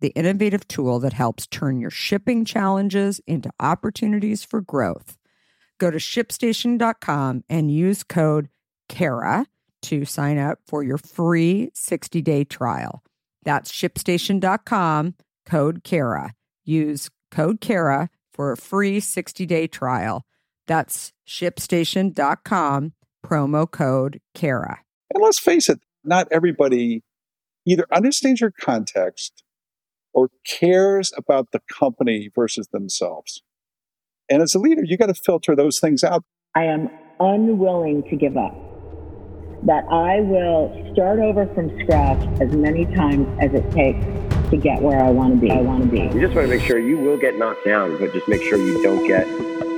the innovative tool that helps turn your shipping challenges into opportunities for growth. Go to shipstation.com and use code KARA to sign up for your free 60 day trial. That's shipstation.com, code KARA. Use code KARA for a free 60 day trial. That's shipstation.com, promo code KARA. And let's face it, not everybody either understands your context or cares about the company versus themselves. And as a leader, you got to filter those things out. I am unwilling to give up. That I will start over from scratch as many times as it takes to get where I want to be. I want to be. You just want to make sure you will get knocked down, but just make sure you don't get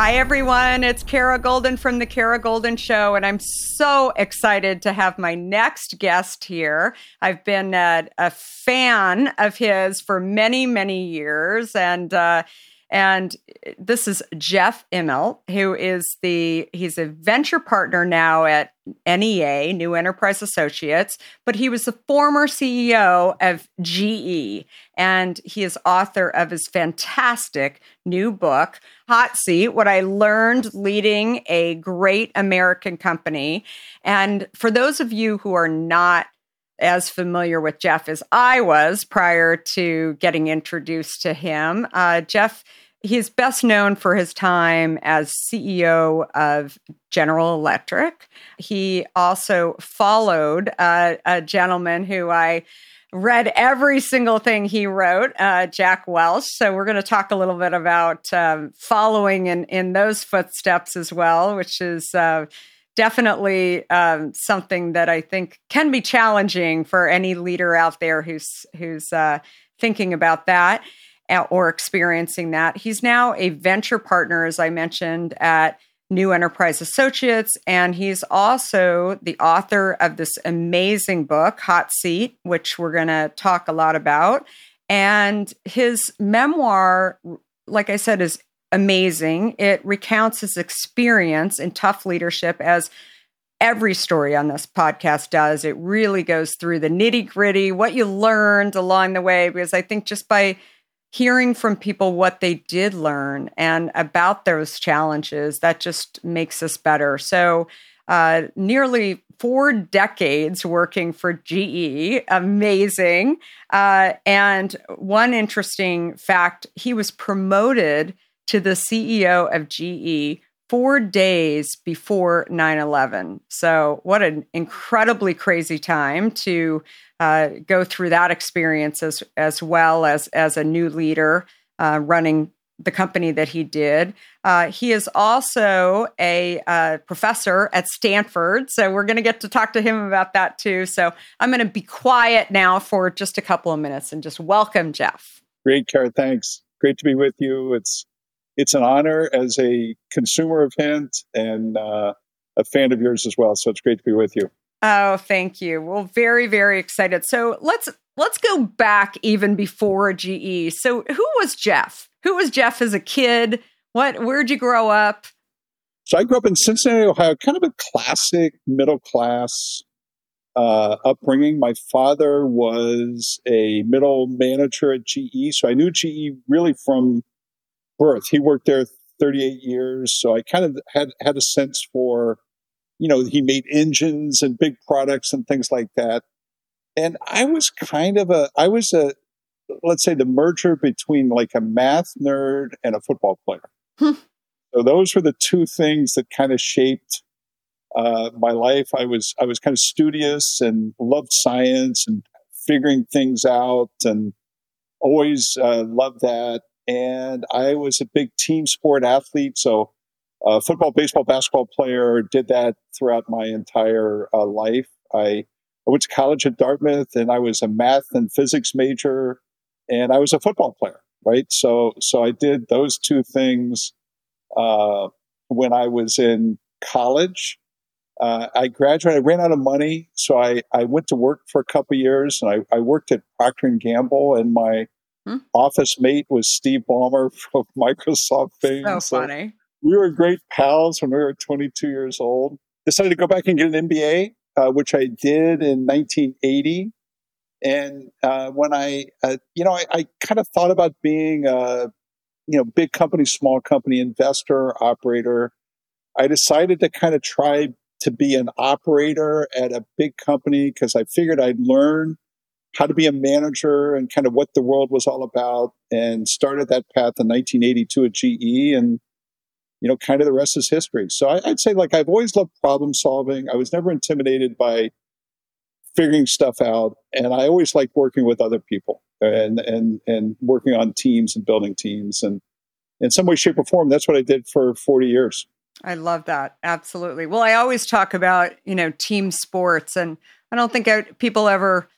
Hi, everyone. It's Kara Goldin from The Kara Goldin Show, and I'm so excited to have my next guest here. I've been a, a fan of his for many, many years, and uh, and this is Jeff Immelt, who is the he's a venture partner now at NEA, New Enterprise Associates, but he was the former CEO of GE and he is author of his fantastic new book, Hot Seat: What I Learned Leading a Great American Company. And for those of you who are not as familiar with Jeff as I was prior to getting introduced to him. Uh, Jeff, he's best known for his time as CEO of General Electric. He also followed uh, a gentleman who I read every single thing he wrote, uh, Jack Welch. So we're going to talk a little bit about um, following in, in those footsteps as well, which is uh, definitely um, something that I think can be challenging for any leader out there who's who's uh, thinking about that uh, or experiencing that. He's now a venture partner, as I mentioned, at New Enterprise Associates, and he's also the author of this amazing book, Hot Seat, which we're going to talk a lot about. And his memoir, like I said, is amazing. It recounts his experience in tough leadership as every story on this podcast does. It really goes through the nitty gritty, what you learned along the way, because I think just by hearing from people what they did learn and about those challenges, that just makes us better. So, uh, nearly four decades working for GE. Amazing. Uh, and one interesting fact he was promoted to the CEO of GE four days before 9 11. So, what an incredibly crazy time to uh, go through that experience as, as well as, as a new leader uh, running the company that he did. Uh, he is also a uh, professor at Stanford. So we're going to get to talk to him about that too. So I'm going to be quiet now for just a couple of minutes and just welcome Jeff. Great, Kara. Thanks. Great to be with you. It's it's an honor as a consumer of Hint and uh, a fan of yours as well. So it's great to be with you. Oh, thank you. Well, very, very excited. So let's let's go back even before GE. So who was Jeff? Who was Jeff as a kid? What? Where'd you grow up? So I grew up in Cincinnati, Ohio. Kind of a classic middle class uh, upbringing. My father was a middle manager at GE, so I knew GE really from birth. He worked there 38 years, so I kind of had had a sense for, you know, he made engines and big products and things like that. And I was kind of a, I was a, let's say the merger between like a math nerd and a football player. Hmm. So those were the two things that kind of shaped uh, my life. I was I was kind of studious and loved science and figuring things out and always uh, loved that. And I was a big team sport athlete, so uh, football, baseball, basketball player. Did that throughout my entire uh, life. I, I went to college at Dartmouth, and I was a math and physics major and I was a football player, right? So, so I did those two things uh, when I was in college. Uh, I graduated. I ran out of money, so I, I went to work for a couple years, and I, I worked at Procter and Gamble. And my hmm. office mate was Steve Ballmer from Microsoft fame. So, so funny. We were great pals when we were 22 years old. Decided to go back and get an MBA, uh, which I did in 1980. And uh, when I, uh, you know, I, I, kind of thought about being a, you know, big company, small company investor, operator. I decided to kind of try to be an operator at a big company because I figured I'd learn how to be a manager and kind of what the world was all about and started that path in 1982 at GE and you know kind of the rest is history so I, would say like i've always loved problem solving i was never intimidated by figuring stuff out. And I always liked working with other people and, and, and working on teams and building teams. And in some way, shape, or form, that's what I did for 40 years. I love that. Absolutely. Well, I always talk about, you know, team sports, and I don't think I, people ever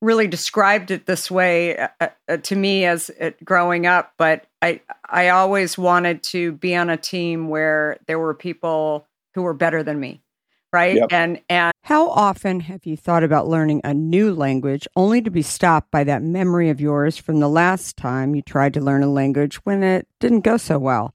really described it this way uh, uh, uh to me as uh, growing up, but I I always wanted to be on a team where there were people who were better than me right? Yep. And and how often have you thought about learning a new language only to be stopped by that memory of yours from the last time you tried to learn a language when it didn't go so well?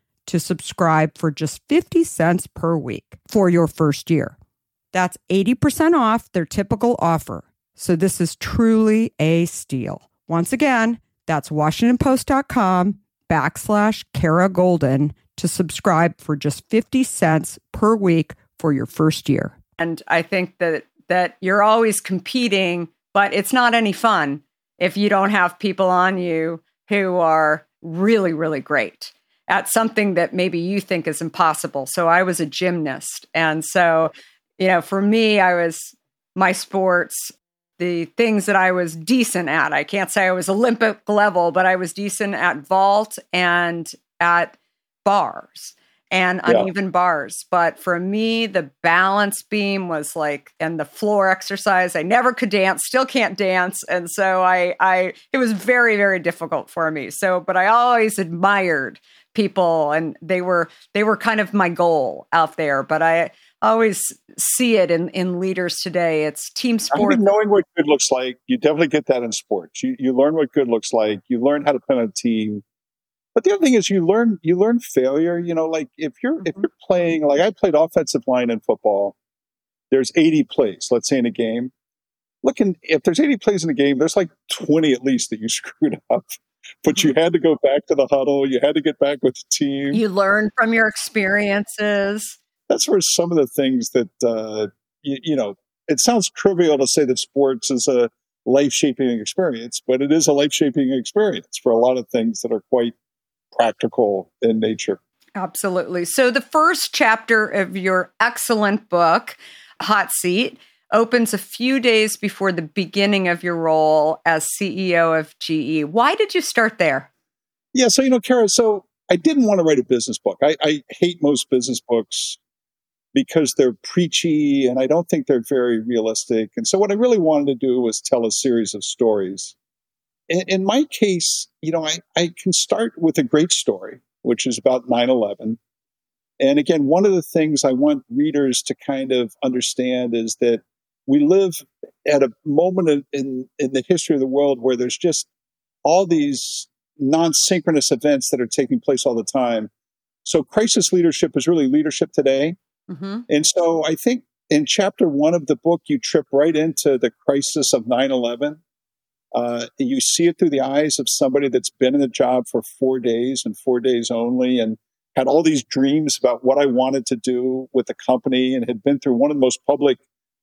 to subscribe for just 50 cents per week for your first year. That's 80% off their typical offer. So this is truly a steal. Once again, that's washingtonpost.com backslash Kara Goldin to subscribe for just 50 cents per week for your first year. And I think that that you're always competing, but it's not any fun if you don't have people on you who are really, really great at something that maybe you think is impossible. So I was a gymnast. And so, you know, for me, I was my sports the things that I was decent at. I can't say I was Olympic level, but I was decent at vault and at bars and yeah. uneven bars. But for me, the balance beam was like, and the floor exercise, I never could dance, still can't dance. And so I, I, it was very, very difficult for me. So, but I always admired people and they were, they were kind of my goal out there. But I, always see it in, in leaders today. It's team sport. I mean, knowing what good looks like, you definitely get that in sports. You, you learn what good looks like. You learn how to play on a team. But the other thing is you learn you learn failure. You know, like if you're if mm-hmm. you're playing like I played offensive line in football, there's 80 plays, let's say in a game. Looking if there's 80 plays in a game, there's like 20 at least that you screwed up. But you mm-hmm. had to go back to the huddle. You had to get back with the team. You learn from your experiences that's where some of the things that uh, you, you know it sounds trivial to say that sports is a life shaping experience, but it is a life shaping experience for a lot of things that are quite practical in nature. Absolutely. So, the first chapter of your excellent book, Hot Seat, opens a few days before the beginning of your role as CEO of GE. Why did you start there? Yeah, so you know, Kara, so I didn't want to write a business book. I, I hate most business books because they're preachy and I don't think they're very realistic. And so what I really wanted to do was tell a series of stories. In, in my case, you know, I, I can start with a great story, which is about 9 11. And again, one of the things I want readers to kind of understand is that we live at a moment in, in, in the history of the world where there's just all these non synchronous events that are taking place all the time. So, crisis leadership is really leadership today. Mm-hmm. And so, I think in chapter one of the book, you trip right into the crisis of 9 11. Uh, you see it through the eyes of somebody that's been in the job for four days and four days only and had all these dreams about what I wanted to do with the company and had been through one of the most public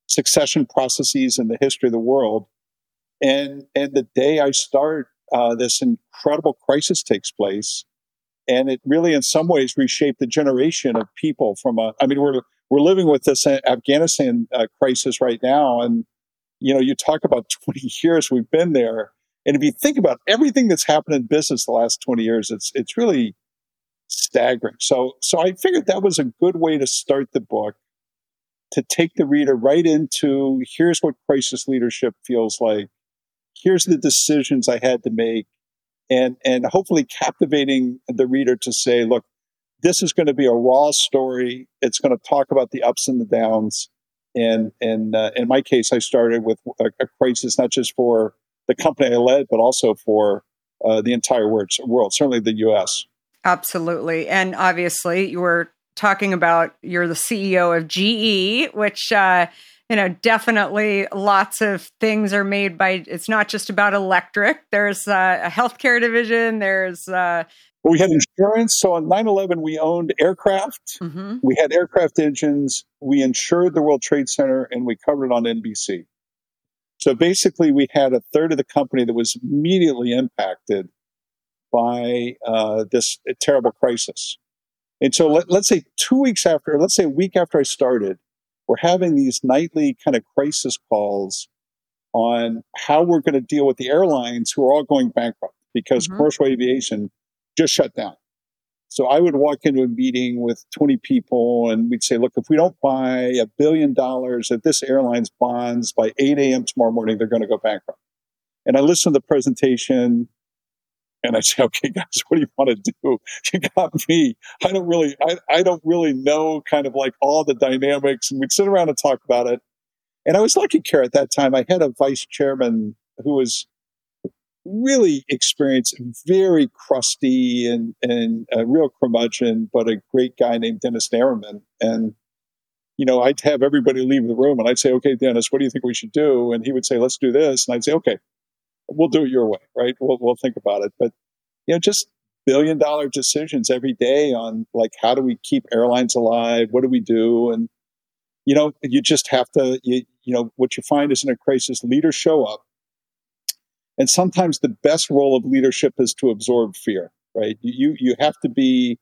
succession processes in the history of the world. And, and the day I start uh, this incredible crisis takes place, and it really, in some ways, reshaped the generation of people. From a, I mean, we're we're living with this Afghanistan uh, crisis right now, and you know, you talk about 20 years we've been there, and if you think about everything that's happened in business the last 20 years, it's it's really staggering. So, so I figured that was a good way to start the book, to take the reader right into here's what crisis leadership feels like here's the decisions I had to make, and and hopefully captivating the reader to say, look, this is going to be a raw story. It's going to talk about the ups and the downs. And and uh, in my case, I started with a, a, crisis not just for the company I led, but also for uh, the entire world, world, certainly the U.S. Absolutely, and obviously, you were talking about you're the CEO of GE, which. Uh, you know, definitely lots of things are made by, it's not just about electric. There's uh, a healthcare division. There's, uh, well, we had insurance. So on 9 11, we owned aircraft. Mm-hmm. We had aircraft engines. We insured the World Trade Center and we covered it on NBC. So basically, we had a third of the company that was immediately impacted by uh, this terrible crisis. And so let, us say two weeks after, let's say a week after I started, we're having these nightly kind of crisis calls on how we're going to deal with the airlines who are all going bankrupt because mm-hmm. commercial aviation just shut down. So I would walk into a meeting with 20 people and we'd say, look, if we don't buy a billion dollars of this airline's bonds by 8 a.m. tomorrow morning, they're going to go bankrupt. And I listened to the presentation and I say, okay, guys, what do you want to do? You got me. I don't really, I, I don't really know kind of like all the dynamics. And we'd sit around and talk about it. And I was lucky, Kara, at that time. I had a vice chairman who was really experienced, very crusty and, and a real curmudgeon, but a great guy named Dennis Dammerman. And, you know, I'd have everybody leave the room and I'd say, okay, Dennis, what do you think we should do? And he would say, let's do this. And I'd say, okay, we'll do it your way, right? We'll, we'll think about it. But, you know, just billion dollar decisions every day on like, how do we keep airlines alive? What do we do? And, you know, you just have to, you, you know, what you find is in a crisis, leaders show up. And sometimes the best role of leadership is to absorb fear, right? You, you have to be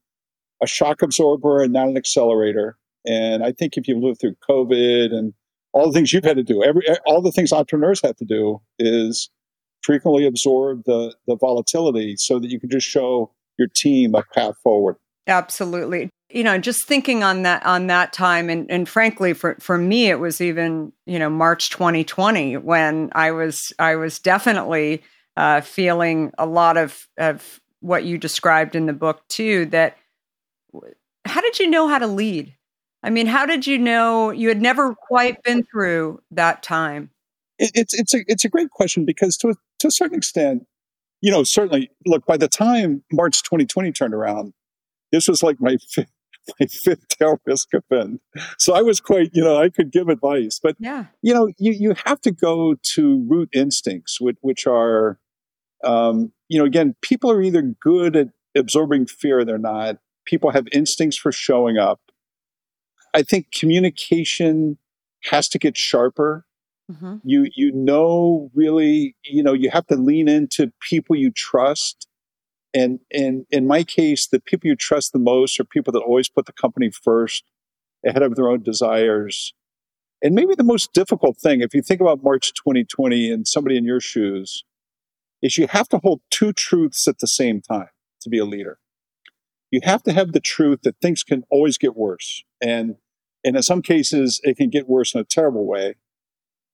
a shock absorber and not an accelerator. And I think if you live through COVID and all the things you've had to do, every all the things entrepreneurs have to do is frequently absorb the, the volatility so that you can just show your team a path forward. Absolutely. You know, just thinking on that on that time and, and frankly for, for me it was even, you know, March 2020 when I was I was definitely uh, feeling a lot of, of what you described in the book too, that how did you know how to lead? I mean, how did you know you had never quite been through that time? It, it's it's a it's a great question because to a, to a certain extent, you know, certainly look by the time March 2020 turned around, this was like my fifth, my fifth tail risk event. So I was quite, you know, I could give advice, but yeah, you know, you you have to go to root instincts, which which are, um, you know, again, people are either good at absorbing fear or they're not. People have instincts for showing up. I think communication has to get sharper Mm-hmm. You you know really you know you have to lean into people you trust, and and in my case, the people you trust the most are people that always put the company first, ahead of their own desires. And maybe the most difficult thing, if you think about March 2020 and somebody in your shoes, is you have to hold two truths at the same time. to be a leader. You have to have the truth that things can always get worse. And, and in some cases, it can get worse in a terrible way.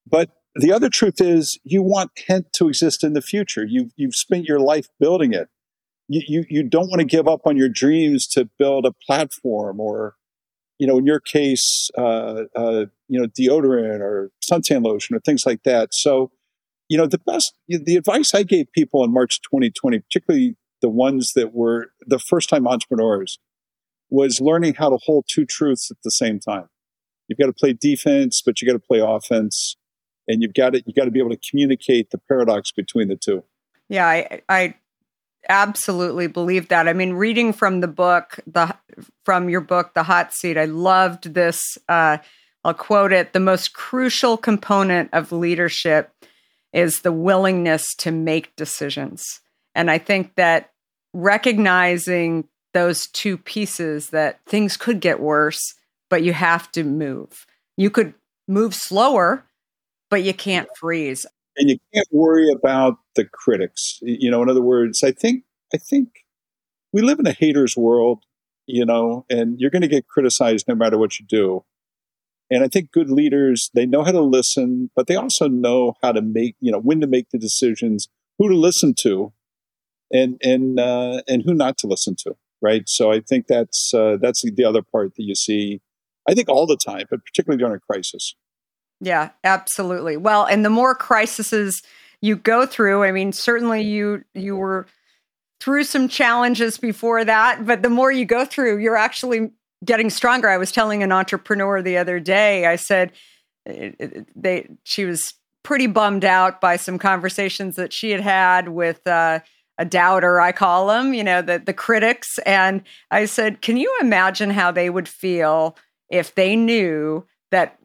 But the other truth is you want Hint to exist in the future. You've, you've spent your life building it. You, you, you don't want to give up on your dreams to build a platform or, you know, in your case, uh, uh, you know, deodorant or suntan lotion or things like that. So, you know, the best, the advice I gave people in March 2020, particularly the ones that were the first time entrepreneurs, was learning how to hold two truths at the same time. You've got to play defense, but you got to play offense and you've got to you got to be able to communicate the paradox between the two. Yeah, I, I absolutely believe that. I mean, reading from the book, the from your book, The Hot Seat, I loved this. Uh, I'll quote it: "The most crucial component of leadership is the willingness to make decisions." And I think that recognizing those two pieces that things could get worse, but you have to move. You could move slower, but you can't freeze. And you can't worry about the critics. You know, in other words, I think I think we live in a haters world, you know, and you're going to get criticized no matter what you do. And I think good leaders, they know how to listen, but they also know how to make, you know, when to make the decisions, who to listen to, and and uh, and who not to listen to, right? So I think that's uh, that's the other part that you see. I think all the time, but particularly during a crisis. Yeah, absolutely. Well, and the more crises you go through, I mean, certainly you you were through some challenges before that, but the more you go through, you're actually getting stronger. I was telling an entrepreneur the other day, I said eh, eh, they she was pretty bummed out by some conversations that she had had with uh, a doubter, I call them, you know, the the critics, and I said, "Can you imagine how they would feel if they knew that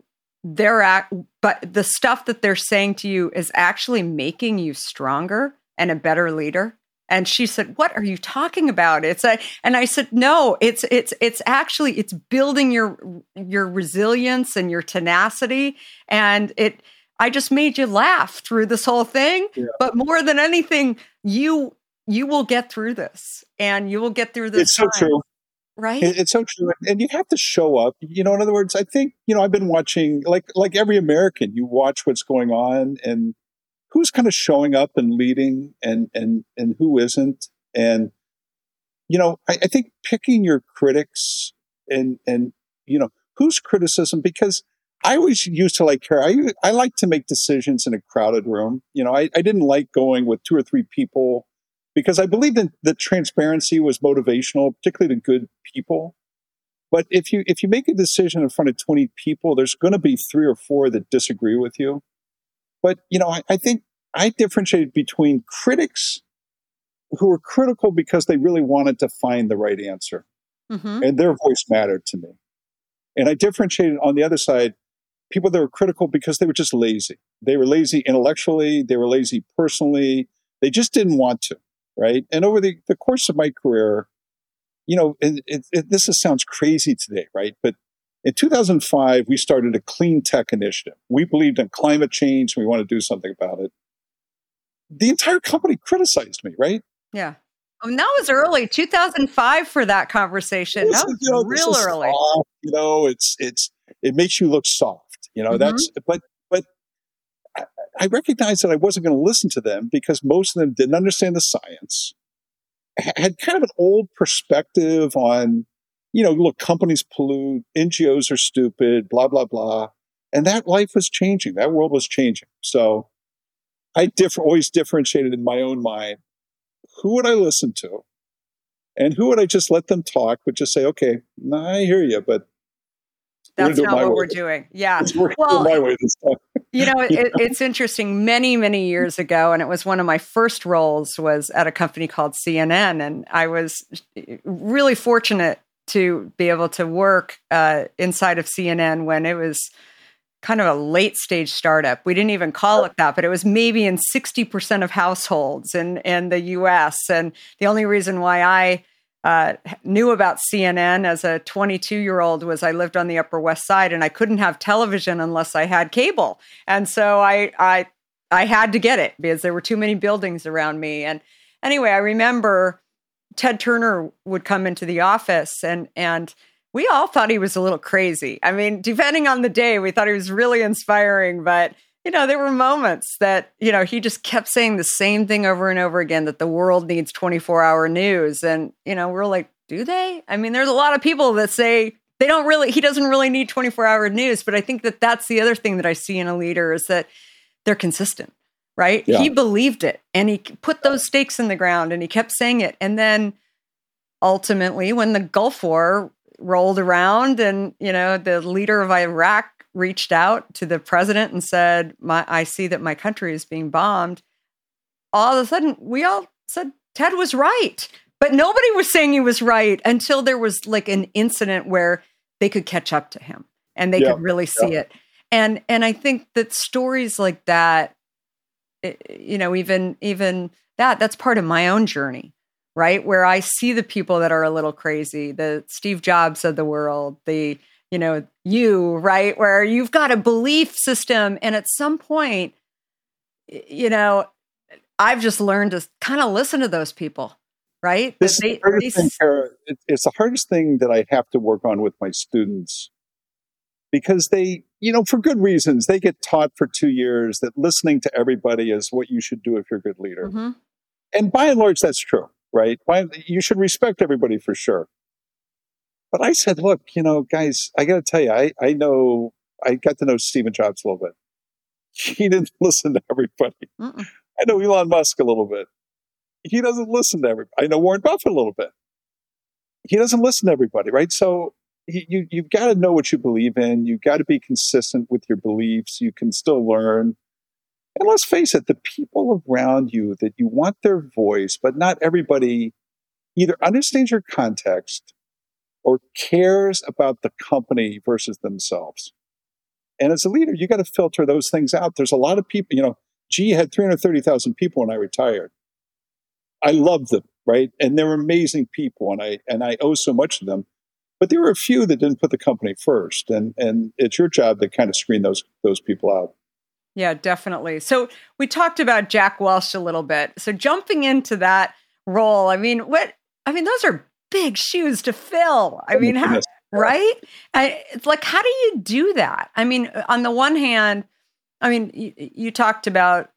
they're at, but the stuff that they're saying to you is actually making you stronger and a better leader. And she said what are you talking about? It's a and i said no it's it's it's actually it's building your your resilience and your tenacity. And it i just made you laugh through this whole thing. Yeah. but more than anything you you will get through this and you will get through this it's time. so true right it's so true and you have to show up you know in other words i think you know i've been watching like like every american you watch what's going on and who's kind of showing up and leading and and and who isn't and you know i, I think picking your critics and and you know whose criticism because I always used to like care. I, I like to make decisions in a crowded room. You know, I, I didn't like going with two or three people because I believe that, that transparency was motivational, particularly to good people. But if you if you make a decision in front of 20 people, there's going to be three or four that disagree with you. But you know, I, I think I differentiated between critics who were critical because they really wanted to find the right answer, mm-hmm. and their voice mattered to me. And I differentiated on the other side people that were critical because they were just lazy. They were lazy intellectually, they were lazy personally. They just didn't want to right? And over the, the course of my career, you know, it, it, it, this is, sounds crazy today, right? But in 2005, we started a clean tech initiative. We believed in climate change. And we want to do something about it. The entire company criticized me, right? Yeah. I mean, that was early, 2005 for that conversation. That was you know, real early. Soft, you know, it's it's it makes you look soft. You know, mm-hmm. that's but I recognized that I wasn't going to listen to them because most of them didn't understand the science, had kind of an old perspective on, you know, look, companies pollute, NGOs are stupid, blah, blah, blah. And that life was changing. That world was changing. So I always differentiated in my own mind who would I listen to? And who would I just let them talk, but just say, okay, I hear you, but that's not what way. we're doing. Yeah. well, my way this time. you know, it, it's interesting. Many, many years ago, and it was one of my first roles was at a company called CNN, and I was really fortunate to be able to work uh, inside of CNN when it was kind of a late stage startup. We didn't even call it that, but it was maybe in 60% of households in, in the US. And the only reason why I uh, knew about CNN as a 22 year old was I lived on the Upper West Side and I couldn't have television unless I had cable, and so I I I had to get it because there were too many buildings around me. And anyway, I remember Ted Turner would come into the office and and we all thought he was a little crazy. I mean, depending on the day, we thought he was really inspiring, but you know, there were moments that, you know, he just kept saying the same thing over and over again that the world needs 24 hour news. And, you know, we're like, do they? I mean, there's a lot of people that say they don't really, he doesn't really need 24 hour news. But I think that that's the other thing that I see in a leader is that they're consistent, right? Yeah. He believed it and he put those stakes in the ground and he kept saying it. And then ultimately, when the Gulf War rolled around and, you know, the leader of Iraq reached out to the president and said, my, I see that my country is being bombed, all of a sudden we all said Ted was right. But nobody was saying he was right until there was like an incident where they could catch up to him and they yeah, could really see yeah. it. And and I think that stories like that, eh, you know, even even that that's part of my own journey, right? Where I see the people that are a little crazy, the Steve Jobs of the world, the you know, you, right? Where you've got a belief system. And at some point, you know, I've just learned to kind of listen to those people, right? This they, the thing, it's the hardest thing that I have to work on with my students because they, you know, for good reasons, they get taught for two years that listening to everybody is what you should do if you're a good leader. Mm-hmm. And by and large, that's true, right? You should respect everybody for sure. But I said, look, you know, guys, I got to tell you, I, I know, I got to know Stephen Jobs a little bit. He didn't listen to everybody. Mm-mm. I know Elon Musk a little bit. He doesn't listen to everybody. I know Warren Buffett a little bit. He doesn't listen to everybody, right? So he, you, you've got to know what you believe in. You've got to be consistent with your beliefs. You can still learn. And let's face it, the people around you that you want their voice, but not everybody either understands your context or cares about the company versus themselves. And as a leader, you got to filter those things out. There's a lot of people, you know, GE had 330,000 people when I retired. I love them, right? And they're amazing people and I and I owe so much to them. But there were a few that didn't put the company first. And and it's your job to kind of screen those those people out. Yeah, definitely. So we talked about Jack Welch a little bit. So jumping into that role, I mean, what I mean, those are big shoes to fill. I oh mean, how, right? I, it's like, how do you do that? I mean, on the one hand, I mean, you, you talked about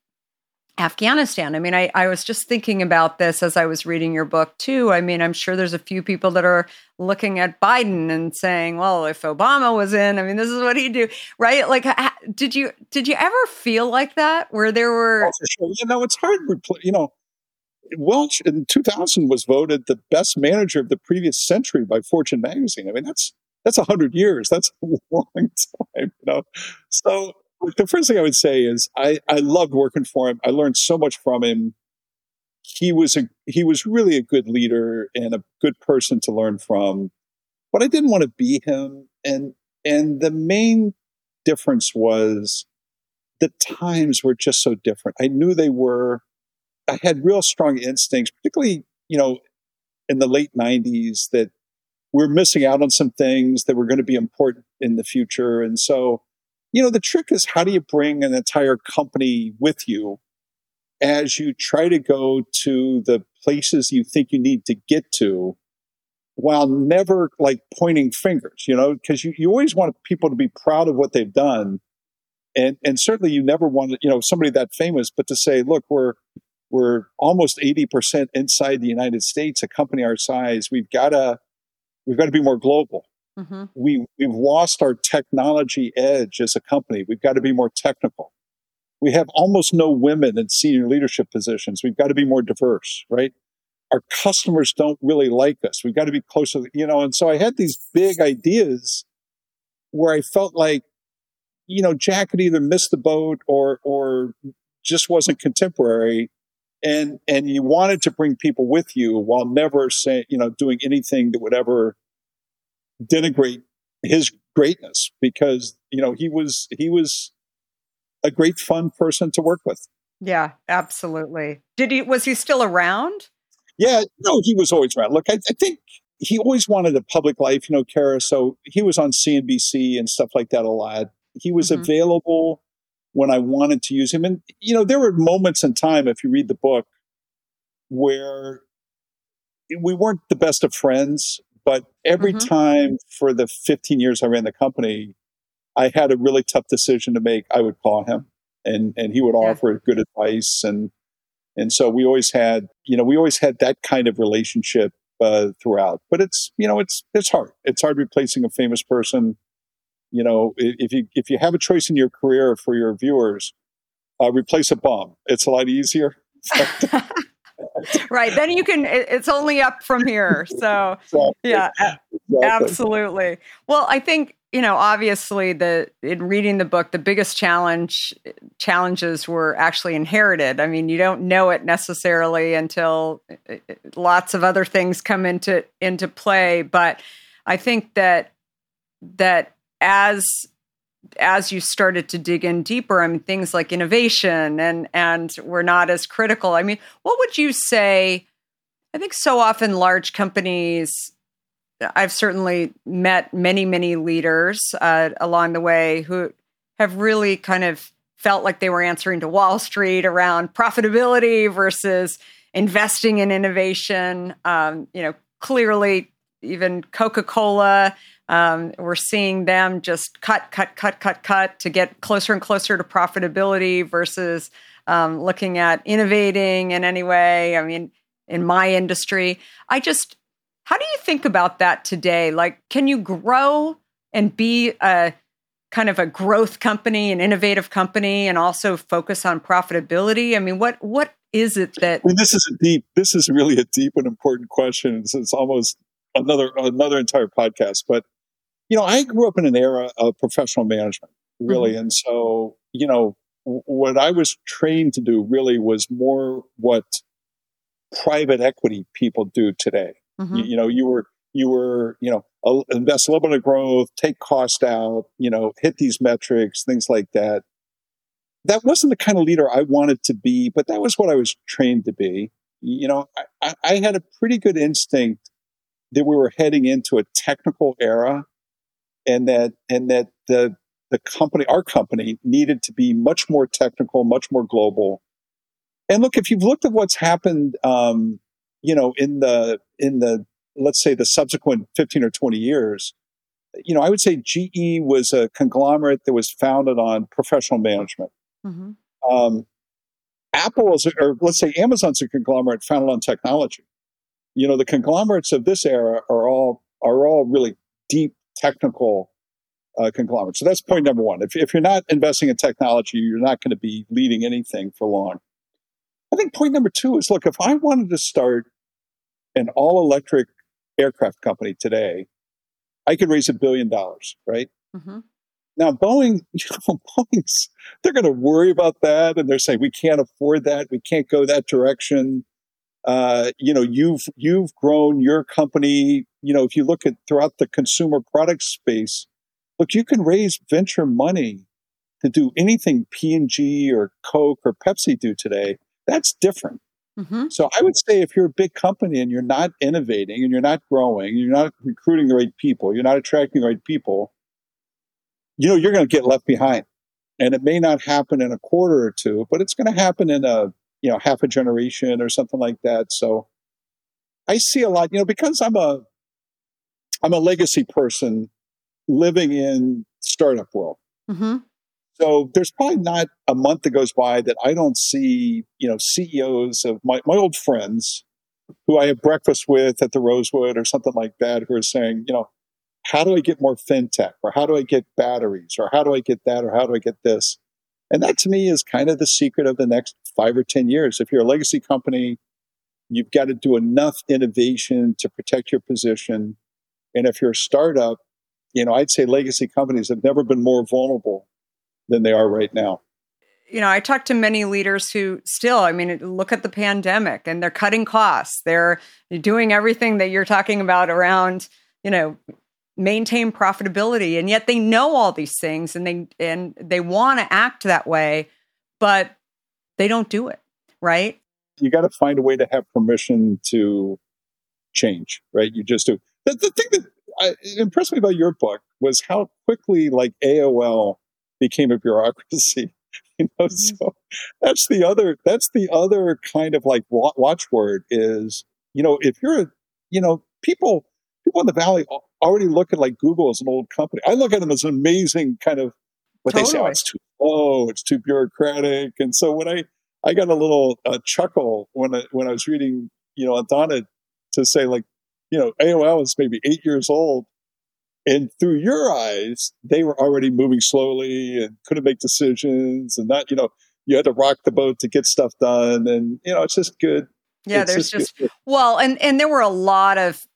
Afghanistan. I mean, I, I was just thinking about this as I was reading your book too. I mean, I'm sure there's a few people that are looking at Biden and saying, "Well, if Obama was in, I mean, this is what he'd do." Right? Like, did you did you ever feel like that, where there were? Oh, sure. You know, it's hard. You know, Welch in 2000 was voted the best manager of the previous century by Fortune magazine. I mean, that's that's 100 years. That's a long time, you know. So the first thing I would say is I, I loved working for him. I learned so much from him. He was a he was really a good leader and a good person to learn from. But I didn't want to be him. And and the main difference was the times were just so different. I knew they were I had real strong instincts, particularly, you know, in the late 90s, that we're missing out on some things that were going to be important in the future. And so, you know, the trick is how do you bring an entire company with you as you try to go to the places you think you need to get to while never like pointing fingers, you know, because you, you always want people to be proud of what they've done. And, and certainly you never want, you know, somebody that famous, but to say, look, we're, we're almost 80% inside the United States, a company our size. We've got to, we've got to be more global. Mm-hmm. We, we've lost our technology edge as a company. We've got to be more technical. We have almost no women in senior leadership positions. We've got to be more diverse, right? Our customers don't really like us. We've got to be closer, you know. And so I had these big ideas where I felt like, you know, Jack had either missed the boat or, or just wasn't contemporary and and you wanted to bring people with you while never saying you know doing anything that would ever denigrate his greatness because you know he was he was a great fun person to work with. Yeah absolutely. Did he was he still around? Yeah no he was always around. Look i, I think he always wanted a public life you know kara. So he was on cnbc and stuff like that a lot. He was mm-hmm. available when I wanted to use him. And, you know, there were moments in time, if you read the book, where we weren't the best of friends, but every Mhm. time for the 15 years I ran the company, I had a really tough decision to make. I would call him and, and he would Yeah. offer good advice. And, and so we always had, you know, we always had that kind of relationship uh, throughout, but it's, you know, it's, it's hard. It's hard replacing a famous person. You know, if you, if you have a choice in your career for your viewers, uh, replace a bomb. It's a lot easier. right. Then you can, it's only up from here. So, So, yeah, exactly. absolutely. Well, I think, you know, obviously the in reading the book, the biggest challenge challenges were actually inherited. I mean, you don't know it necessarily until uh, uh, lots of other things come into into play, but I think that that as as you started to dig in deeper, I mean, things like innovation and and we're not as critical. I mean, what would you say? I think so often large companies. I've certainly met many many leaders uh, along the way who have really kind of felt like they were answering to Wall Street around profitability versus investing in innovation. Um, you know, clearly, even Coca Cola um, we're seeing them just cut, cut, cut, cut, cut to get closer and closer to profitability versus um, looking at innovating in any way. I mean, in my industry, I just, how do you think about that today? Like, can you grow and be a kind of a growth company, an innovative company, and also focus on profitability? I mean, what what is it that? I mean, this is a deep. This is really a deep and important question. It's, it's almost another another entire podcast. But you know, I grew up in an era of professional management, really, and so you know, what I was trained to do really was more what private equity people do today. Mhm. You, you know, you were you were you know invest a little bit of growth, take cost out, you know, hit these metrics, things like that. That wasn't the kind of leader I wanted to be, but that was what I was trained to be. You know, I- I had a pretty good instinct that we were heading into a technical era, and that and that the the company, our company, needed to be much more technical, much more global. And look, if you've looked at what's happened, um, you know, in the in the let's say the subsequent fifteen or twenty years, you know, I would say GE was a conglomerate that was founded on professional management. Mhm. Um, Apple is, or let's say Amazon's a conglomerate founded on technology. You know, the conglomerates of this era are all are all really deep technical uh, conglomerates. So that's point number one. If, if you're not investing in technology, you're not going to be leading anything for long. I think point number two is look, if I wanted to start an all electric aircraft company today, I could raise a billion dollars, right? Mhm. Now, Boeing, you know, Boeing's, they're going to worry about that. And they're saying, we can't afford that. We can't go that direction. Uh, you know, you've, you've grown your company. You know, if you look at throughout the consumer product space, look, you can raise venture money to do anything P&G or Coke or Pepsi do today. That's different. Mhm. So I would say if you're a big company and you're not innovating and you're not growing, you're not recruiting the right people, you're not attracting the right people, you know, you're going to get left behind. And it may not happen in a quarter or two, but it's going to happen in a, you know, half a generation or something like that. So I see a lot, you know, because I'm a, I'm a legacy person living in startup world. Mhm. So there's probably not a month that goes by that I don't see, you know, CEOs of my, my old friends who I have breakfast with at the Rosewood or something like that who are saying, you know, how do I get more fintech or how do I get batteries or how do I get that or how do I get this? And that to me is kind of the secret of the next five or 10 years. If you're a legacy company, you've got to do enough innovation to protect your position. And if you're a startup, you know, I'd say legacy companies have never been more vulnerable than they are right now. you know, I talk to many leaders who still, I mean, look at the pandemic and they're cutting costs. They're doing everything that you're talking about around, you know, maintain profitability. And yet they know all these things and they and they want to act that way, but they don't do it, right? You got to find a way to have permission to change, right? You just do. The, the thing that I, impressed me about your book was how quickly, like AOL, became a bureaucracy. You know, Mhm. so that's the other. That's the other kind of like watchword is you know if you're a you know, people people in the valley already look at like Google as an old company. I look at them as an amazing kind of what totally. they say oh, it's too slow, it's too bureaucratic, and so when I I got a little uh, chuckle when I, when I was reading you know Donna to say like you know AOL is maybe eight years old, and through your eyes they were already moving slowly and couldn't make decisions and not you know you had to rock the boat to get stuff done. And you know it's just good. Yeah it's there's just, just well and and there were a lot of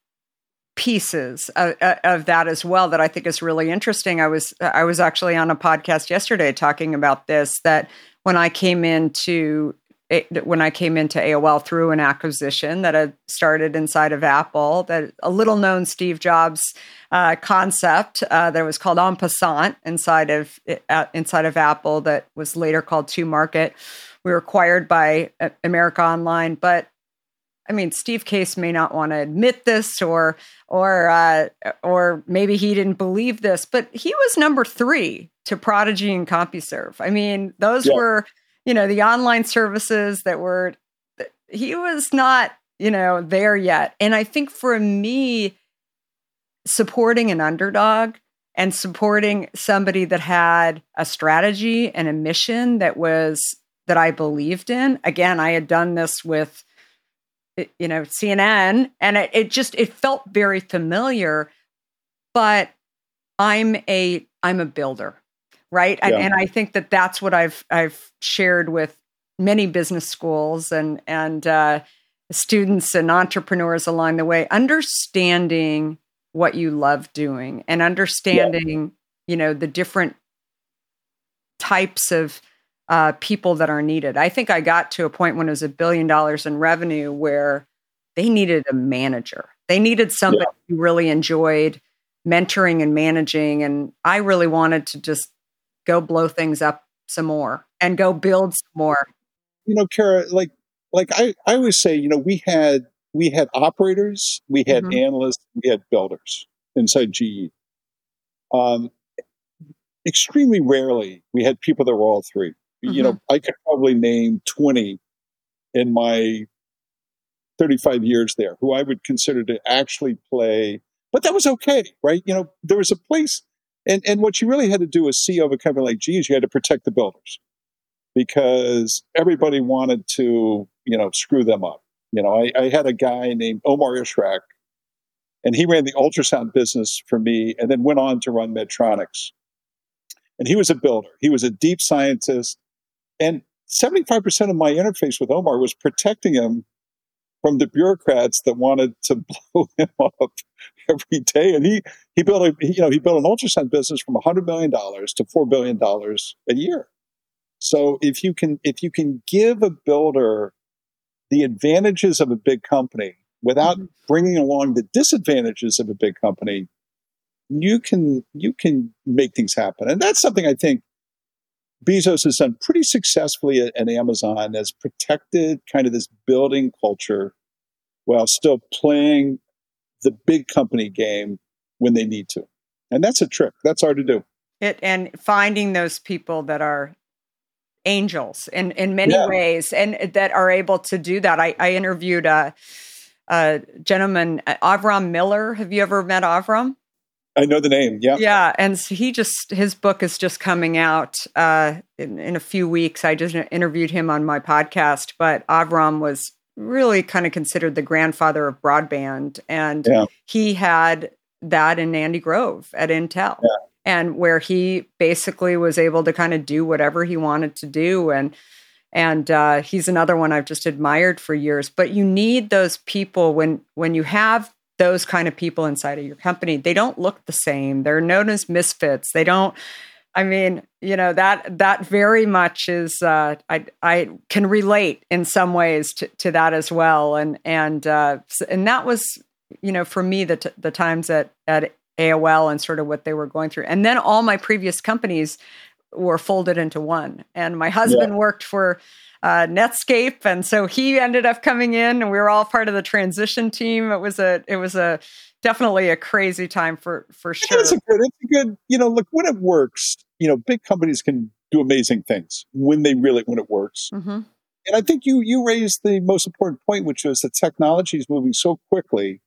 pieces of, of, that as well that I think is really interesting. I was I was actually on a podcast yesterday talking about this that when I came into when I came into AOL through an acquisition that had started inside of Apple, that a little known Steve Jobs uh, concept uh, that was called en passant inside of uh, inside of Apple that was later called To Market. We were acquired by uh, America Online, but I mean, Steve Case may not want to admit this, or or uh, or maybe he didn't believe this, but he was number three to Prodigy and CompuServe. I mean, those yeah. were you know the online services that were. He was not you know there yet, and I think for me, supporting an underdog and supporting somebody that had a strategy and a mission that was that I believed in. Again, I had done this with you know CNN, and it, it just it felt very familiar. But I'm a I'm a builder, right? Yeah. And, and I think that that's what I've I've shared with many business schools and and uh, students and entrepreneurs along the way. Understanding what you love doing and understanding, yeah. you know, the different types of uh, people that are needed. I think I got to a point when it was a billion dollars in revenue where they needed a manager. They needed somebody yeah. who really enjoyed mentoring and managing. And I really wanted to just go blow things up some more and go build some more. You know, Kara, like like I, I always say, you know, we had we had operators, we had mm-hmm. analysts, we had builders inside GE. Um, extremely rarely we had people that were all three. Mm-hmm. You know, I could probably name 20 in my 35 years there who I would consider to actually play, but that was okay, right? You know, there was a place, and, and what you really had to do as CEO of a company like GE, you had to protect the builders because everybody wanted to, you know, screw them up. You know, I, I had a guy named Omar Ishrak, and he ran the ultrasound business for me and then went on to run Medtronics. And he was a builder. He was a deep scientist. And 75% of my interface with Omar was protecting him from the bureaucrats that wanted to blow him up every day. And he, he built a, you know, he built an ultrasound business from $100 million to $4 billion a year. So if you can, if you can give a builder the advantages of a big company without mm-hmm. bringing along the disadvantages of a big company, you can, you can make things happen. And that's something I think Bezos has done pretty successfully at, at Amazon, has protected kind of this building culture while still playing the big company game when they need to. And that's a trick. That's hard to do. It and finding those people that are angels in in many yeah. ways and that are able to do that. I, I interviewed a, a gentleman, Avram Miller. Have you ever met Avram? I know the name. Yeah. Yeah. And so he just, his book is just coming out uh, in, in, a few weeks. I just interviewed him on my podcast, but Avram was really kind of considered the grandfather of broadband. And yeah. he had that in Andy Grove at Intel. Yeah. And where he basically was able to kind of do whatever he wanted to do. And and uh, he's another one I've just admired for years. But you need those people when when you have those kind of people inside of your company. They don't look the same. They're known as misfits. They don't. I mean, you know that that very much is. Uh, I I can relate in some ways to, to that as well, and and uh, and that was you know for me the t- the times at at AOL and sort of what they were going through, and then all my previous companies were folded into one. And my husband yeah. worked for uh, Netscape, and so he ended up coming in, and we were all part of the transition team. It was a it was a definitely a crazy time for for sure. It's a good, it's a good, you know, look when it works. You know, big companies can do amazing things when they really when it works. Mm-hmm. And I think you you raised the most important point, which was that technology is moving so quickly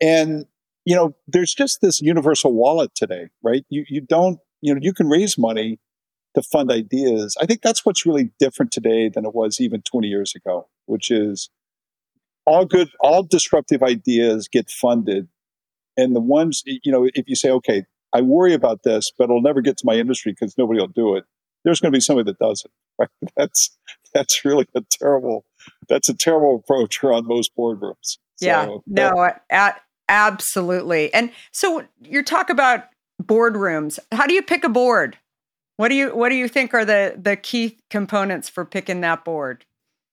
And, you know, there's just this universal wallet today, right? You, you don't, you know, you can raise money to fund ideas. I think that's what's really different today than it was even 20 years ago, which is all good, all disruptive ideas get funded. And the ones, you know, if you say, okay, I worry about this, but it'll never get to my industry because nobody will do it. There's going to be somebody that does it. Right? That's that's really a terrible that's a terrible approach around most boardrooms. So, yeah, no, at, absolutely. And so you talk about boardrooms. How do you pick a board? What do you what do you think are the the key components for picking that board?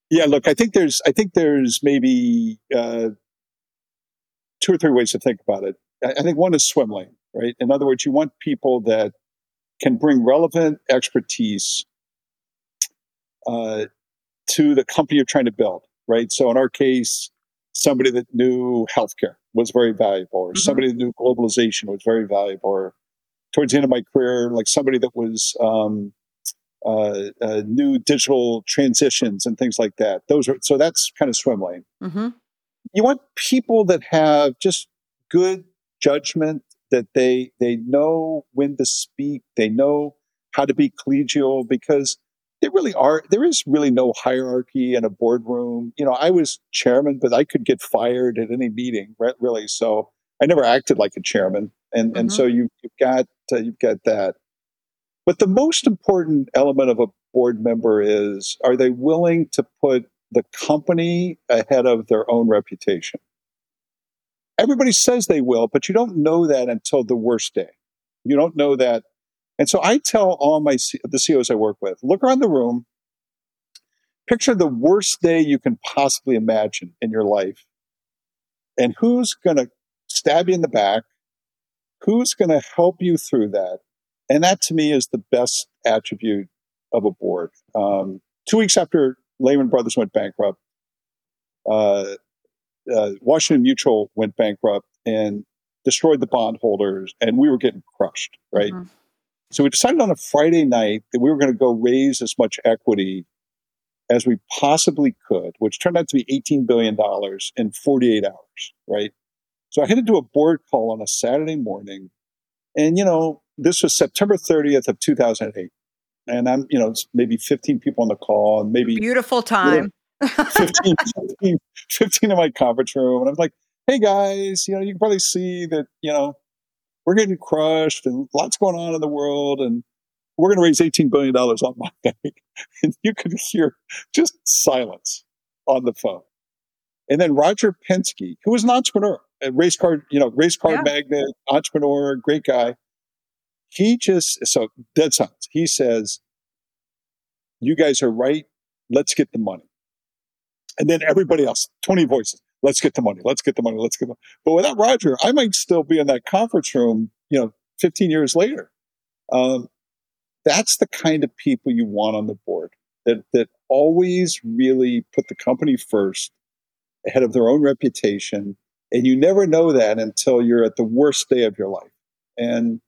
Yeah, look, I think there's I think there's maybe uh, two or three ways to think about it. I think one is swim lane, right? In other words, you want people that can bring relevant expertise uh, to the company you're trying to build, right? So in our case, somebody that knew healthcare was very valuable, or mm-hmm. somebody that knew globalization was very valuable, or towards the end of my career, like somebody that was um, uh, uh, new digital transitions and things like that. Those are so that's kind of swim lane. Mm-hmm. You want people that have just good judgment, that they they know when to speak, they know how to be collegial because there really are there is really no hierarchy in a boardroom. You know, I was chairman, but I could get fired at any meeting, really. So I never acted like a chairman, and mm-hmm. and so you, you've got uh, you've got that. But the most important element of a board member is: are they willing to put the company ahead of their own reputation? Everybody says they will, but you don't know that until the worst day. You don't know that. And so I tell all my the CEOs I work with, look around the room, picture the worst day you can possibly imagine in your life. And who's going to stab you in the back? Who's going to help you through that? And that to me is the best attribute of a board. Um, two weeks after Lehman Brothers went bankrupt, uh, uh, Washington Mutual went bankrupt and destroyed the bondholders, and we were getting crushed, right? Mm-hmm. So we decided on a Friday night that we were going to go raise as much equity as we possibly could, which turned out to be $18 billion in 48 hours, right? So I had to do a board call on a Saturday morning. And, you know, this was September 30th of 2008. And I'm, you know, maybe 15 people on the call and maybe beautiful time. You know, 15, 15, 15 in my conference room. And I'm like, hey guys, you know, you can probably see that, you know, we're getting crushed and lots going on in the world. And we're going to raise $18 billion on Monday. and you could hear just silence on the phone. And then Roger Penske, who was an entrepreneur, a race car, you know, race car yeah. magnate, entrepreneur, great guy. He just, so dead silence. He says, you guys are right. Let's get the money. And then everybody else, 20 voices. Let's get the money. Let's get the money. Let's get the money. But without Roger, I might still be in that conference room, you know, 15 years later. Um, that's the kind of people you want on the board that, that always really put the company first ahead of their own reputation. And you never know that until you're at the worst day of your life. And,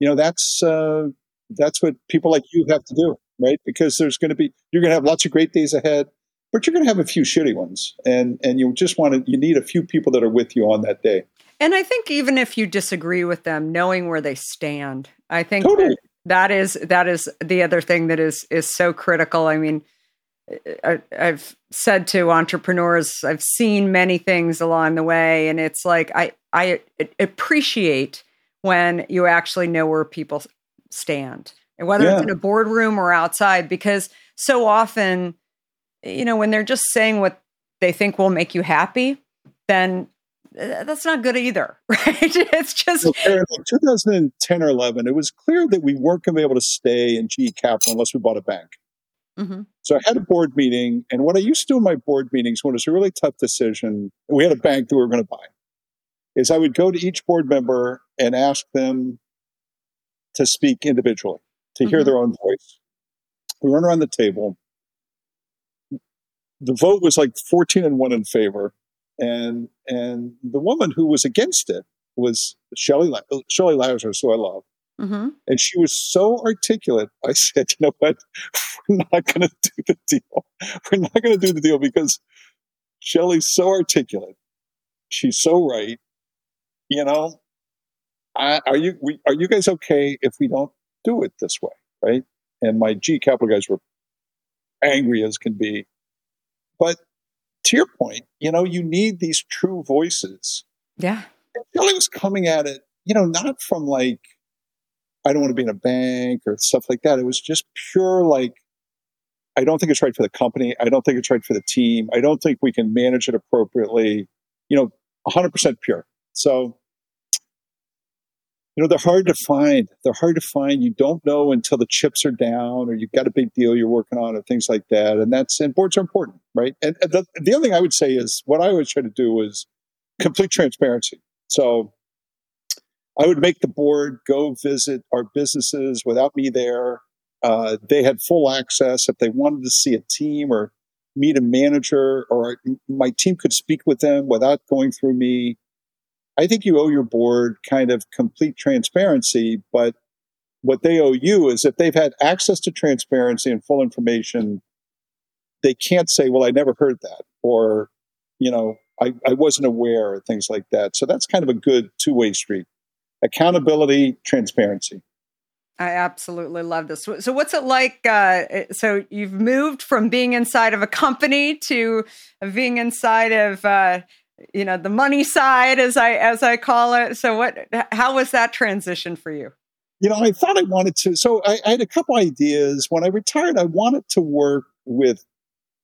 you know, that's, uh, that's what people like you have to do, right? Because there's going to be, you're going to have lots of great days ahead, but you're going to have a few shitty ones. And, and you just want to, you need a few people that are with you on that day. And I think even if you disagree with them, knowing where they stand, I think totally. that, that is that is the other thing that is is so critical. I mean, I, have said to entrepreneurs, I've seen many things along the way, and it's like I I appreciate when you actually know where people stand, and whether yeah. it's in a boardroom or outside, because so often, you know, when they're just saying what they think will make you happy, then uh, that's not good either, right? It's just so, 2010 or 11. It was clear that we weren't going to be able to stay in GE Capital unless we bought a bank. Mm-hmm. So I had a board meeting, and what I used to do in my board meetings when it was a really tough decision, we had a bank that we were going to buy, is I would go to each board member and ask them to speak individually, to mm-hmm. hear their own voice. We went around the table. The vote was like 14 and 1 in favor. And and the woman who was against it was Shelley Shelley Lazarus, who I love. Mm-hmm. And she was so articulate. I said, you know what? We're not going to do the deal. We're not going to do the deal because Shelley's so articulate. She's so right. You know, I, are you we, are you guys okay if we don't do it this way, right? And my G capital guys were angry as can be. But to your point, you know, you need these true voices. Yeah. Kelly was coming at it, you know, not from like, I don't want to be in a bank or stuff like that. It was just pure like, I don't think it's right for the company. I don't think it's right for the team. I don't think we can manage it appropriately. You know, 100% pure. So you know, they're hard to find. They're hard to find. You don't know until the chips are down or you've got a big deal you're working on or things like that. And that's, and boards are important, right? And the, the other thing I would say is what I always try to do is complete transparency. So I would make the board go visit our businesses without me there. Uh, they had full access. If they wanted to see a team or meet a manager, or my team could speak with them without going through me. I think you owe your board kind of complete transparency, but what they owe you is if they've had access to transparency and full information, they can't say, well, I never heard that, or, you know, I, I wasn't aware, or things like that. So that's kind of a good two way street accountability, transparency. I absolutely love this. So, what's it like? Uh, so, you've moved from being inside of a company to being inside of uh, you know the money side as i as i call it so what how was that transition for you you know i thought i wanted to so I, I, had a couple ideas when i retired i wanted to work with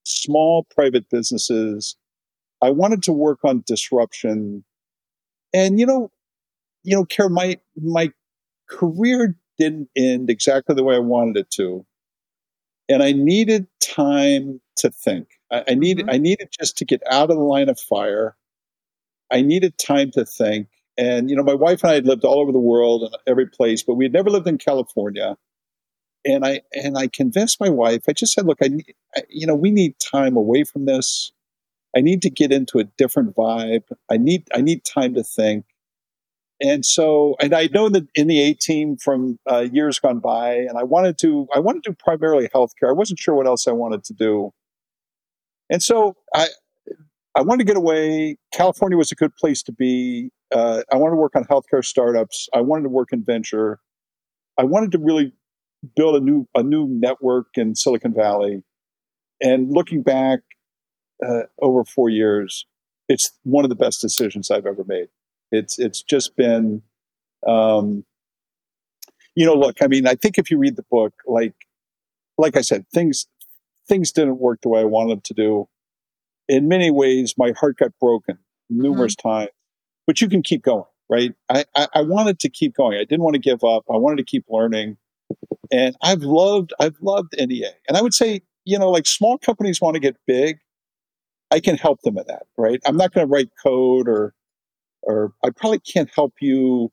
small private businesses i wanted to work on disruption and you know you know Kara, my my career didn't end exactly the way i wanted it to and i needed time to think I, I needed mm-hmm. I needed just to get out of the line of fire I needed time to think. And, you know, my wife and I had lived all over the world and every place, but we had never lived in California. And I, and I convinced my wife, I just said, look, I, I you know, we need time away from this. I need to get into a different vibe. I need, I need time to think. And so, and I know that in the A team from uh, years gone by, and I wanted to, I wanted to do primarily healthcare. I wasn't sure what else I wanted to do. And so I, I wanted to get away. California was a good place to be. Uh, I wanted to work on healthcare startups. I wanted to work in venture. I wanted to really build a new a new network in Silicon Valley. And looking back uh, over four years, it's one of the best decisions I've ever made. It's it's just been, um, you know, look. I mean, I think if you read the book, like like I said, things things didn't work the way I wanted them to do in many ways, my heart got broken numerous mm-hmm. times, but you can keep going, right? I, I, I, wanted to keep going. I didn't want to give up. I wanted to keep learning. And I've loved, I've loved NEA. And I would say, you know, like small companies want to get big. I can help them in that, right? I'm not going to write code or, or I probably can't help you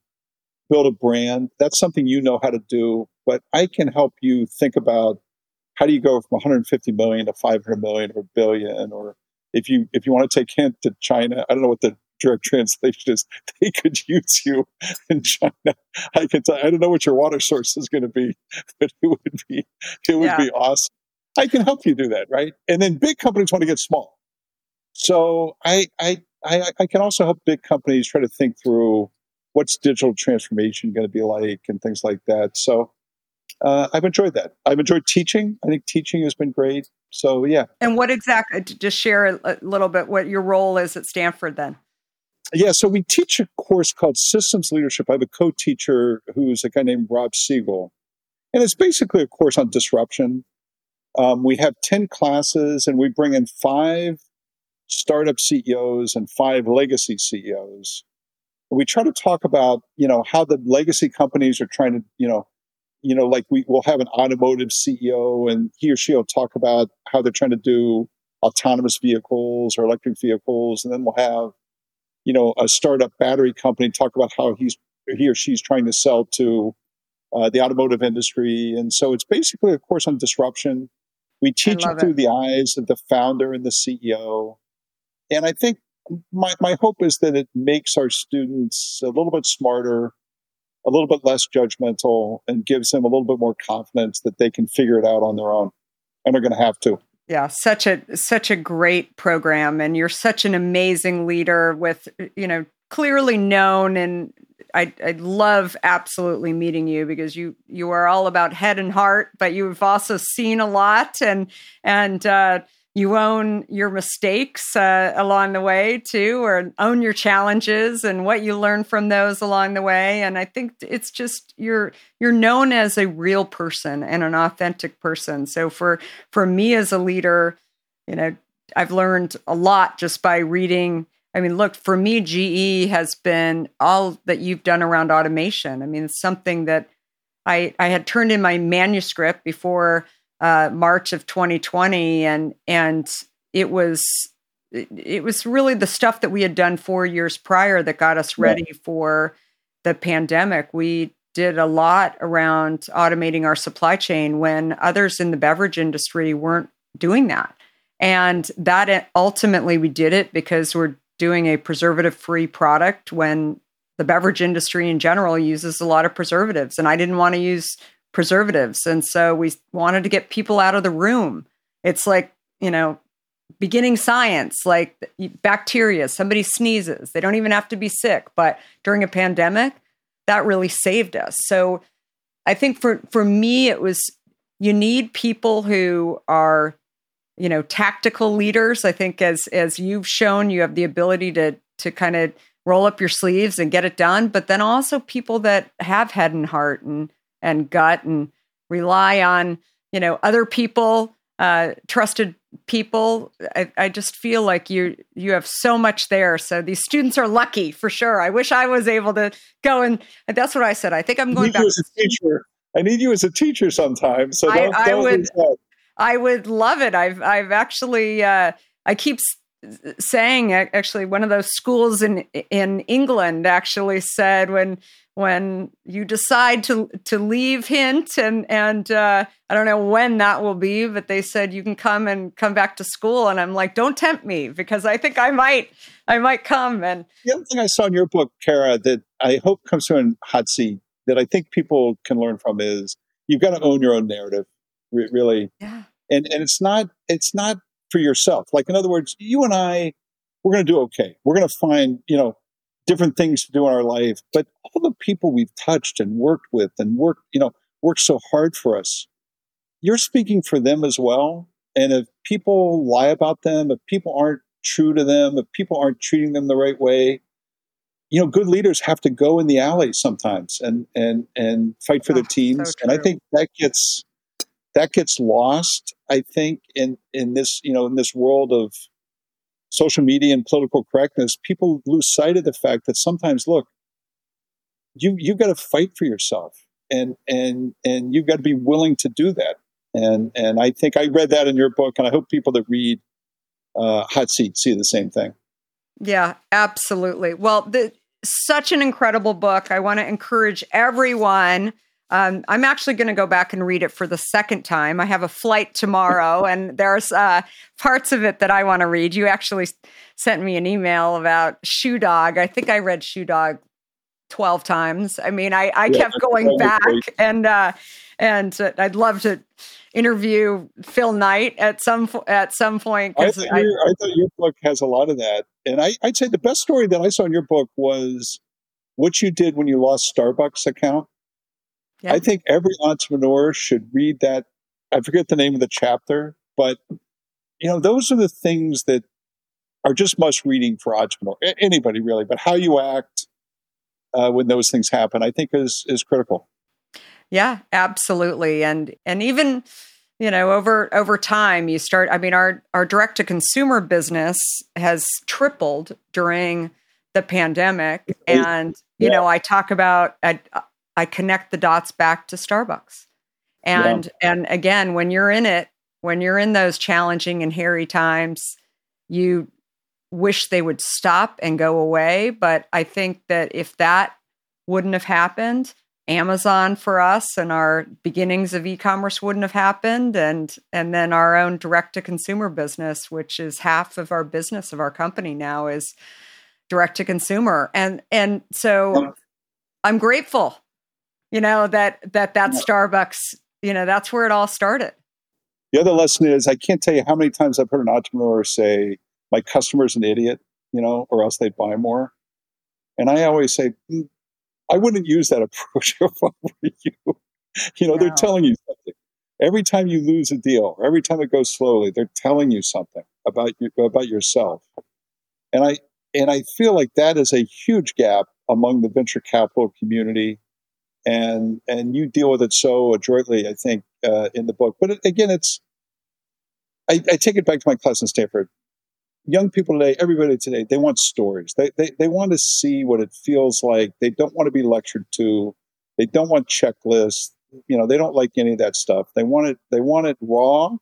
build a brand. That's something you know how to do, but I can help you think about how do you go from 150 million to 500 million or a billion or if you if you want to take Hint to China, I don't know what the direct translation is. They could use you in China. I can tell. I don't know what your water source is going to be, but it would be it would yeah. be awesome. I can help you do that, right? And then big companies want to get small. So I I I, I can also help big companies try to think through what's digital transformation going to be like and things like that. So uh, I've enjoyed that. I've enjoyed teaching. I think teaching has been great. So yeah. And what exactly? Just share a little bit what your role is at Stanford then. Yeah, so we teach a course called Systems Leadership. I have a co-teacher who's a guy named Rob Siegel, and it's basically a course on disruption. Um, we have ten classes, and we bring in five startup CEOs and five legacy CEOs. we try to talk about you know how the legacy companies are trying to you know you know, like we will have an automotive CEO and he or she will talk about how they're trying to do autonomous vehicles or electric vehicles. And then we'll have, you know, a startup battery company talk about how he's, he or she's trying to sell to uh, the automotive industry. And so it's basically a course on disruption. We teach it through the eyes of the founder and the CEO. And I think my, my hope is that it makes our students a little bit smarter, a little bit less judgmental and gives them a little bit more confidence that they can figure it out on their own and are going to have to. yeah, such a such a great program, and you're such an amazing leader with you know clearly known and I I love absolutely meeting you because you you are all about head and heart, but you've also seen a lot and and uh, you own your mistakes uh, along the way too, or own your challenges and what you learn from those along the way. And I think it's just you're you're known as a real person and an authentic person. So for for me as a leader, you know, I've learned a lot just by reading. I mean, look, for me, GE has been all that you've done around automation. I mean, it's something that I I had turned in my manuscript before uh, March of 2020, and and it was it was really the stuff that we had done four years prior that got us ready yeah. for the pandemic. We did a lot around automating our supply chain when others in the beverage industry weren't doing that. And that ultimately we did it because we're doing a preservative free product when the beverage industry in general uses a lot of preservatives. And I didn't want to use preservatives. And so we wanted to get people out of the room. It's like, you know, beginning science, like bacteria, somebody sneezes, they don't even have to be sick. But during a pandemic, that really saved us. So I think for, for me, it was you need people who are, you know, tactical leaders. I think as as you've shown, you have the ability to to kind of roll up your sleeves and get it done, but then also people that have head and heart and and gut and rely on you know other people uh, trusted people. I, I, just feel like you you have so much there. So these students are lucky for sure. I wish i was able to go and that's what i said. I think i'm going back as a teacher. I need you as a teacher sometime so don't, I, don't would i would love it. I've i've actually uh, i keep saying actually one of those schools in in england actually said when when you decide to to leave Hint and and uh, I don't know when that will be, but they said you can come and come back to school, and I'm like, don't tempt me because I think I might I might come. And the other thing I saw in your book, Kara, that I hope comes through in Hot Seat that I think people can learn from is you've got to own your own narrative, really. Yeah. And and it's not it's not for yourself. Like in other words, you and I, we're going to do okay. We're going to find you know different things to do in our life. But all the people we've touched and worked with and worked, you know, worked so hard for us, you're speaking for them as well. And if people lie about them, if people aren't true to them, if people aren't treating them the right way, you know, good leaders have to go in the alley sometimes and and and fight for oh, their ah, teams. So and I think that gets that gets lost. I think in in this you know in this world of social media and political correctness, people lose sight of the fact that sometimes, look, you you've got to fight for yourself, and and and you've got to be willing to do that. And and I think I read that in your book, and I hope people that read uh, Hot Seat see the same thing. Yeah, absolutely. Well, the, such an incredible book. I want to encourage everyone um, I'm actually going to go back and read it for the second time. I have a flight tomorrow, and there's uh, parts of it that I want to read. You actually sent me an email about Shoe Dog. I think I read Shoe Dog 12 times. I mean, I, I yeah, kept going back, and uh, and uh, I'd love to interview Phil Knight at some at some point. I thought, I, I thought, your book has a lot of that, and I, I'd say the best story that I saw in your book was what you did when you lost Starbucks account yeah. I think every entrepreneur should read that. I forget the name of the chapter, but you know, those are the things that are just must reading for entrepreneur anybody really. But how you act uh, when those things happen, I think, is is critical. Yeah, absolutely, and and even you know over over time you start. I mean, our our direct to consumer business has tripled during the pandemic, and you yeah. know, I talk about. I, I connect the dots back to Starbucks. And yeah. and again, when you're in it, when you're in those challenging and hairy times, you wish they would stop and go away, but I think that if that wouldn't have happened, Amazon for us and our beginnings of e-commerce wouldn't have happened and and then our own direct to consumer business which is half of our business of our company now is direct to consumer and and so I'm grateful you know that that that Starbucks you know that's where it all started The other lesson is I can't tell you how many times I've heard an entrepreneur say, "My customer's an idiot," you know, or else they'd buy more. And I always say, mm, I wouldn't use that approach if I were you. You know, no. they're telling you something. Every time you lose a deal, or every time it goes slowly, they're telling you something about you about yourself. And I and I feel like that is a huge gap among the venture capital community, and and you deal with it so adroitly, I think, uh, in the book. But again, it's I, I take it back to my class in Stanford young people today, everybody today, they want stories. They, they, they want to see what it feels like. They don't want to be lectured to. They don't want checklists. You know, they don't like any of that stuff. They want it, they want it raw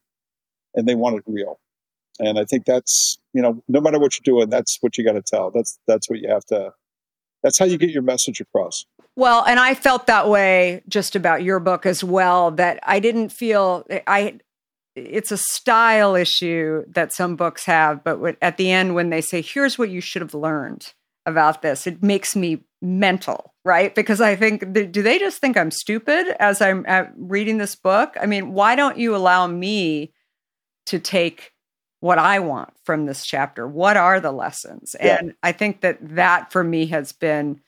and they want it real. And I think that's, you know, no matter what you're doing, that's what you got to tell. That's, that's what you have to, that's how you get your message across. Well, and I felt that way just about your book as well, that I didn't feel, I, it's a style issue that some books have, but at the end, when they say, here's what you should have learned about this, it makes me mental, right? Because I think, do they just think I'm stupid as I'm uh, reading this book? I mean, why don't you allow me to take what I want from this chapter? What are the lessons? Yeah. And I think that that for me has been,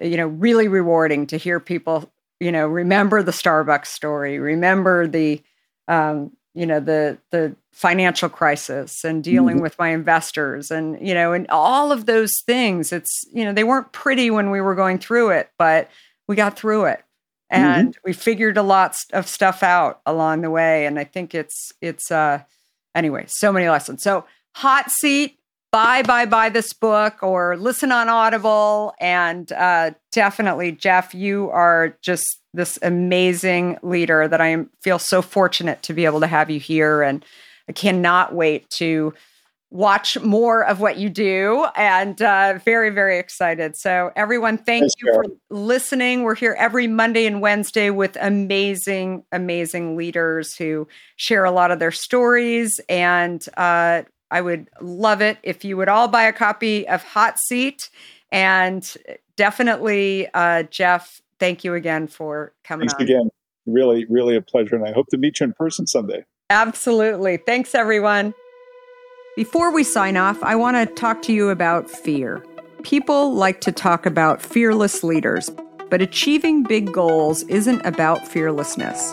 you know, really rewarding to hear people, you know, remember the Starbucks story, remember the, um, you know the the financial crisis and dealing mm-hmm. with my investors and you know and all of those things it's you know they weren't pretty when we were going through it but we got through it and mm-hmm. we figured a lot of stuff out along the way and i think it's it's uh anyway so many lessons so hot seat buy buy buy this book or listen on audible and uh definitely Jeff you are just this amazing leader that I feel so fortunate to be able to have you here. And I cannot wait to watch more of what you do and uh, very, very excited. So, everyone, thank Thanks, you for listening. We're here every Monday and Wednesday with amazing, amazing leaders who share a lot of their stories. And uh, I would love it if you would all buy a copy of Hot Seat. And definitely, uh, Jeff, thank you again for coming Thanks on. again. Really, really a pleasure. And I hope to meet you in person someday. Absolutely. Thanks, everyone. Before we sign off, I want to talk to you about fear. People like to talk about fearless leaders, but achieving big goals isn't about fearlessness.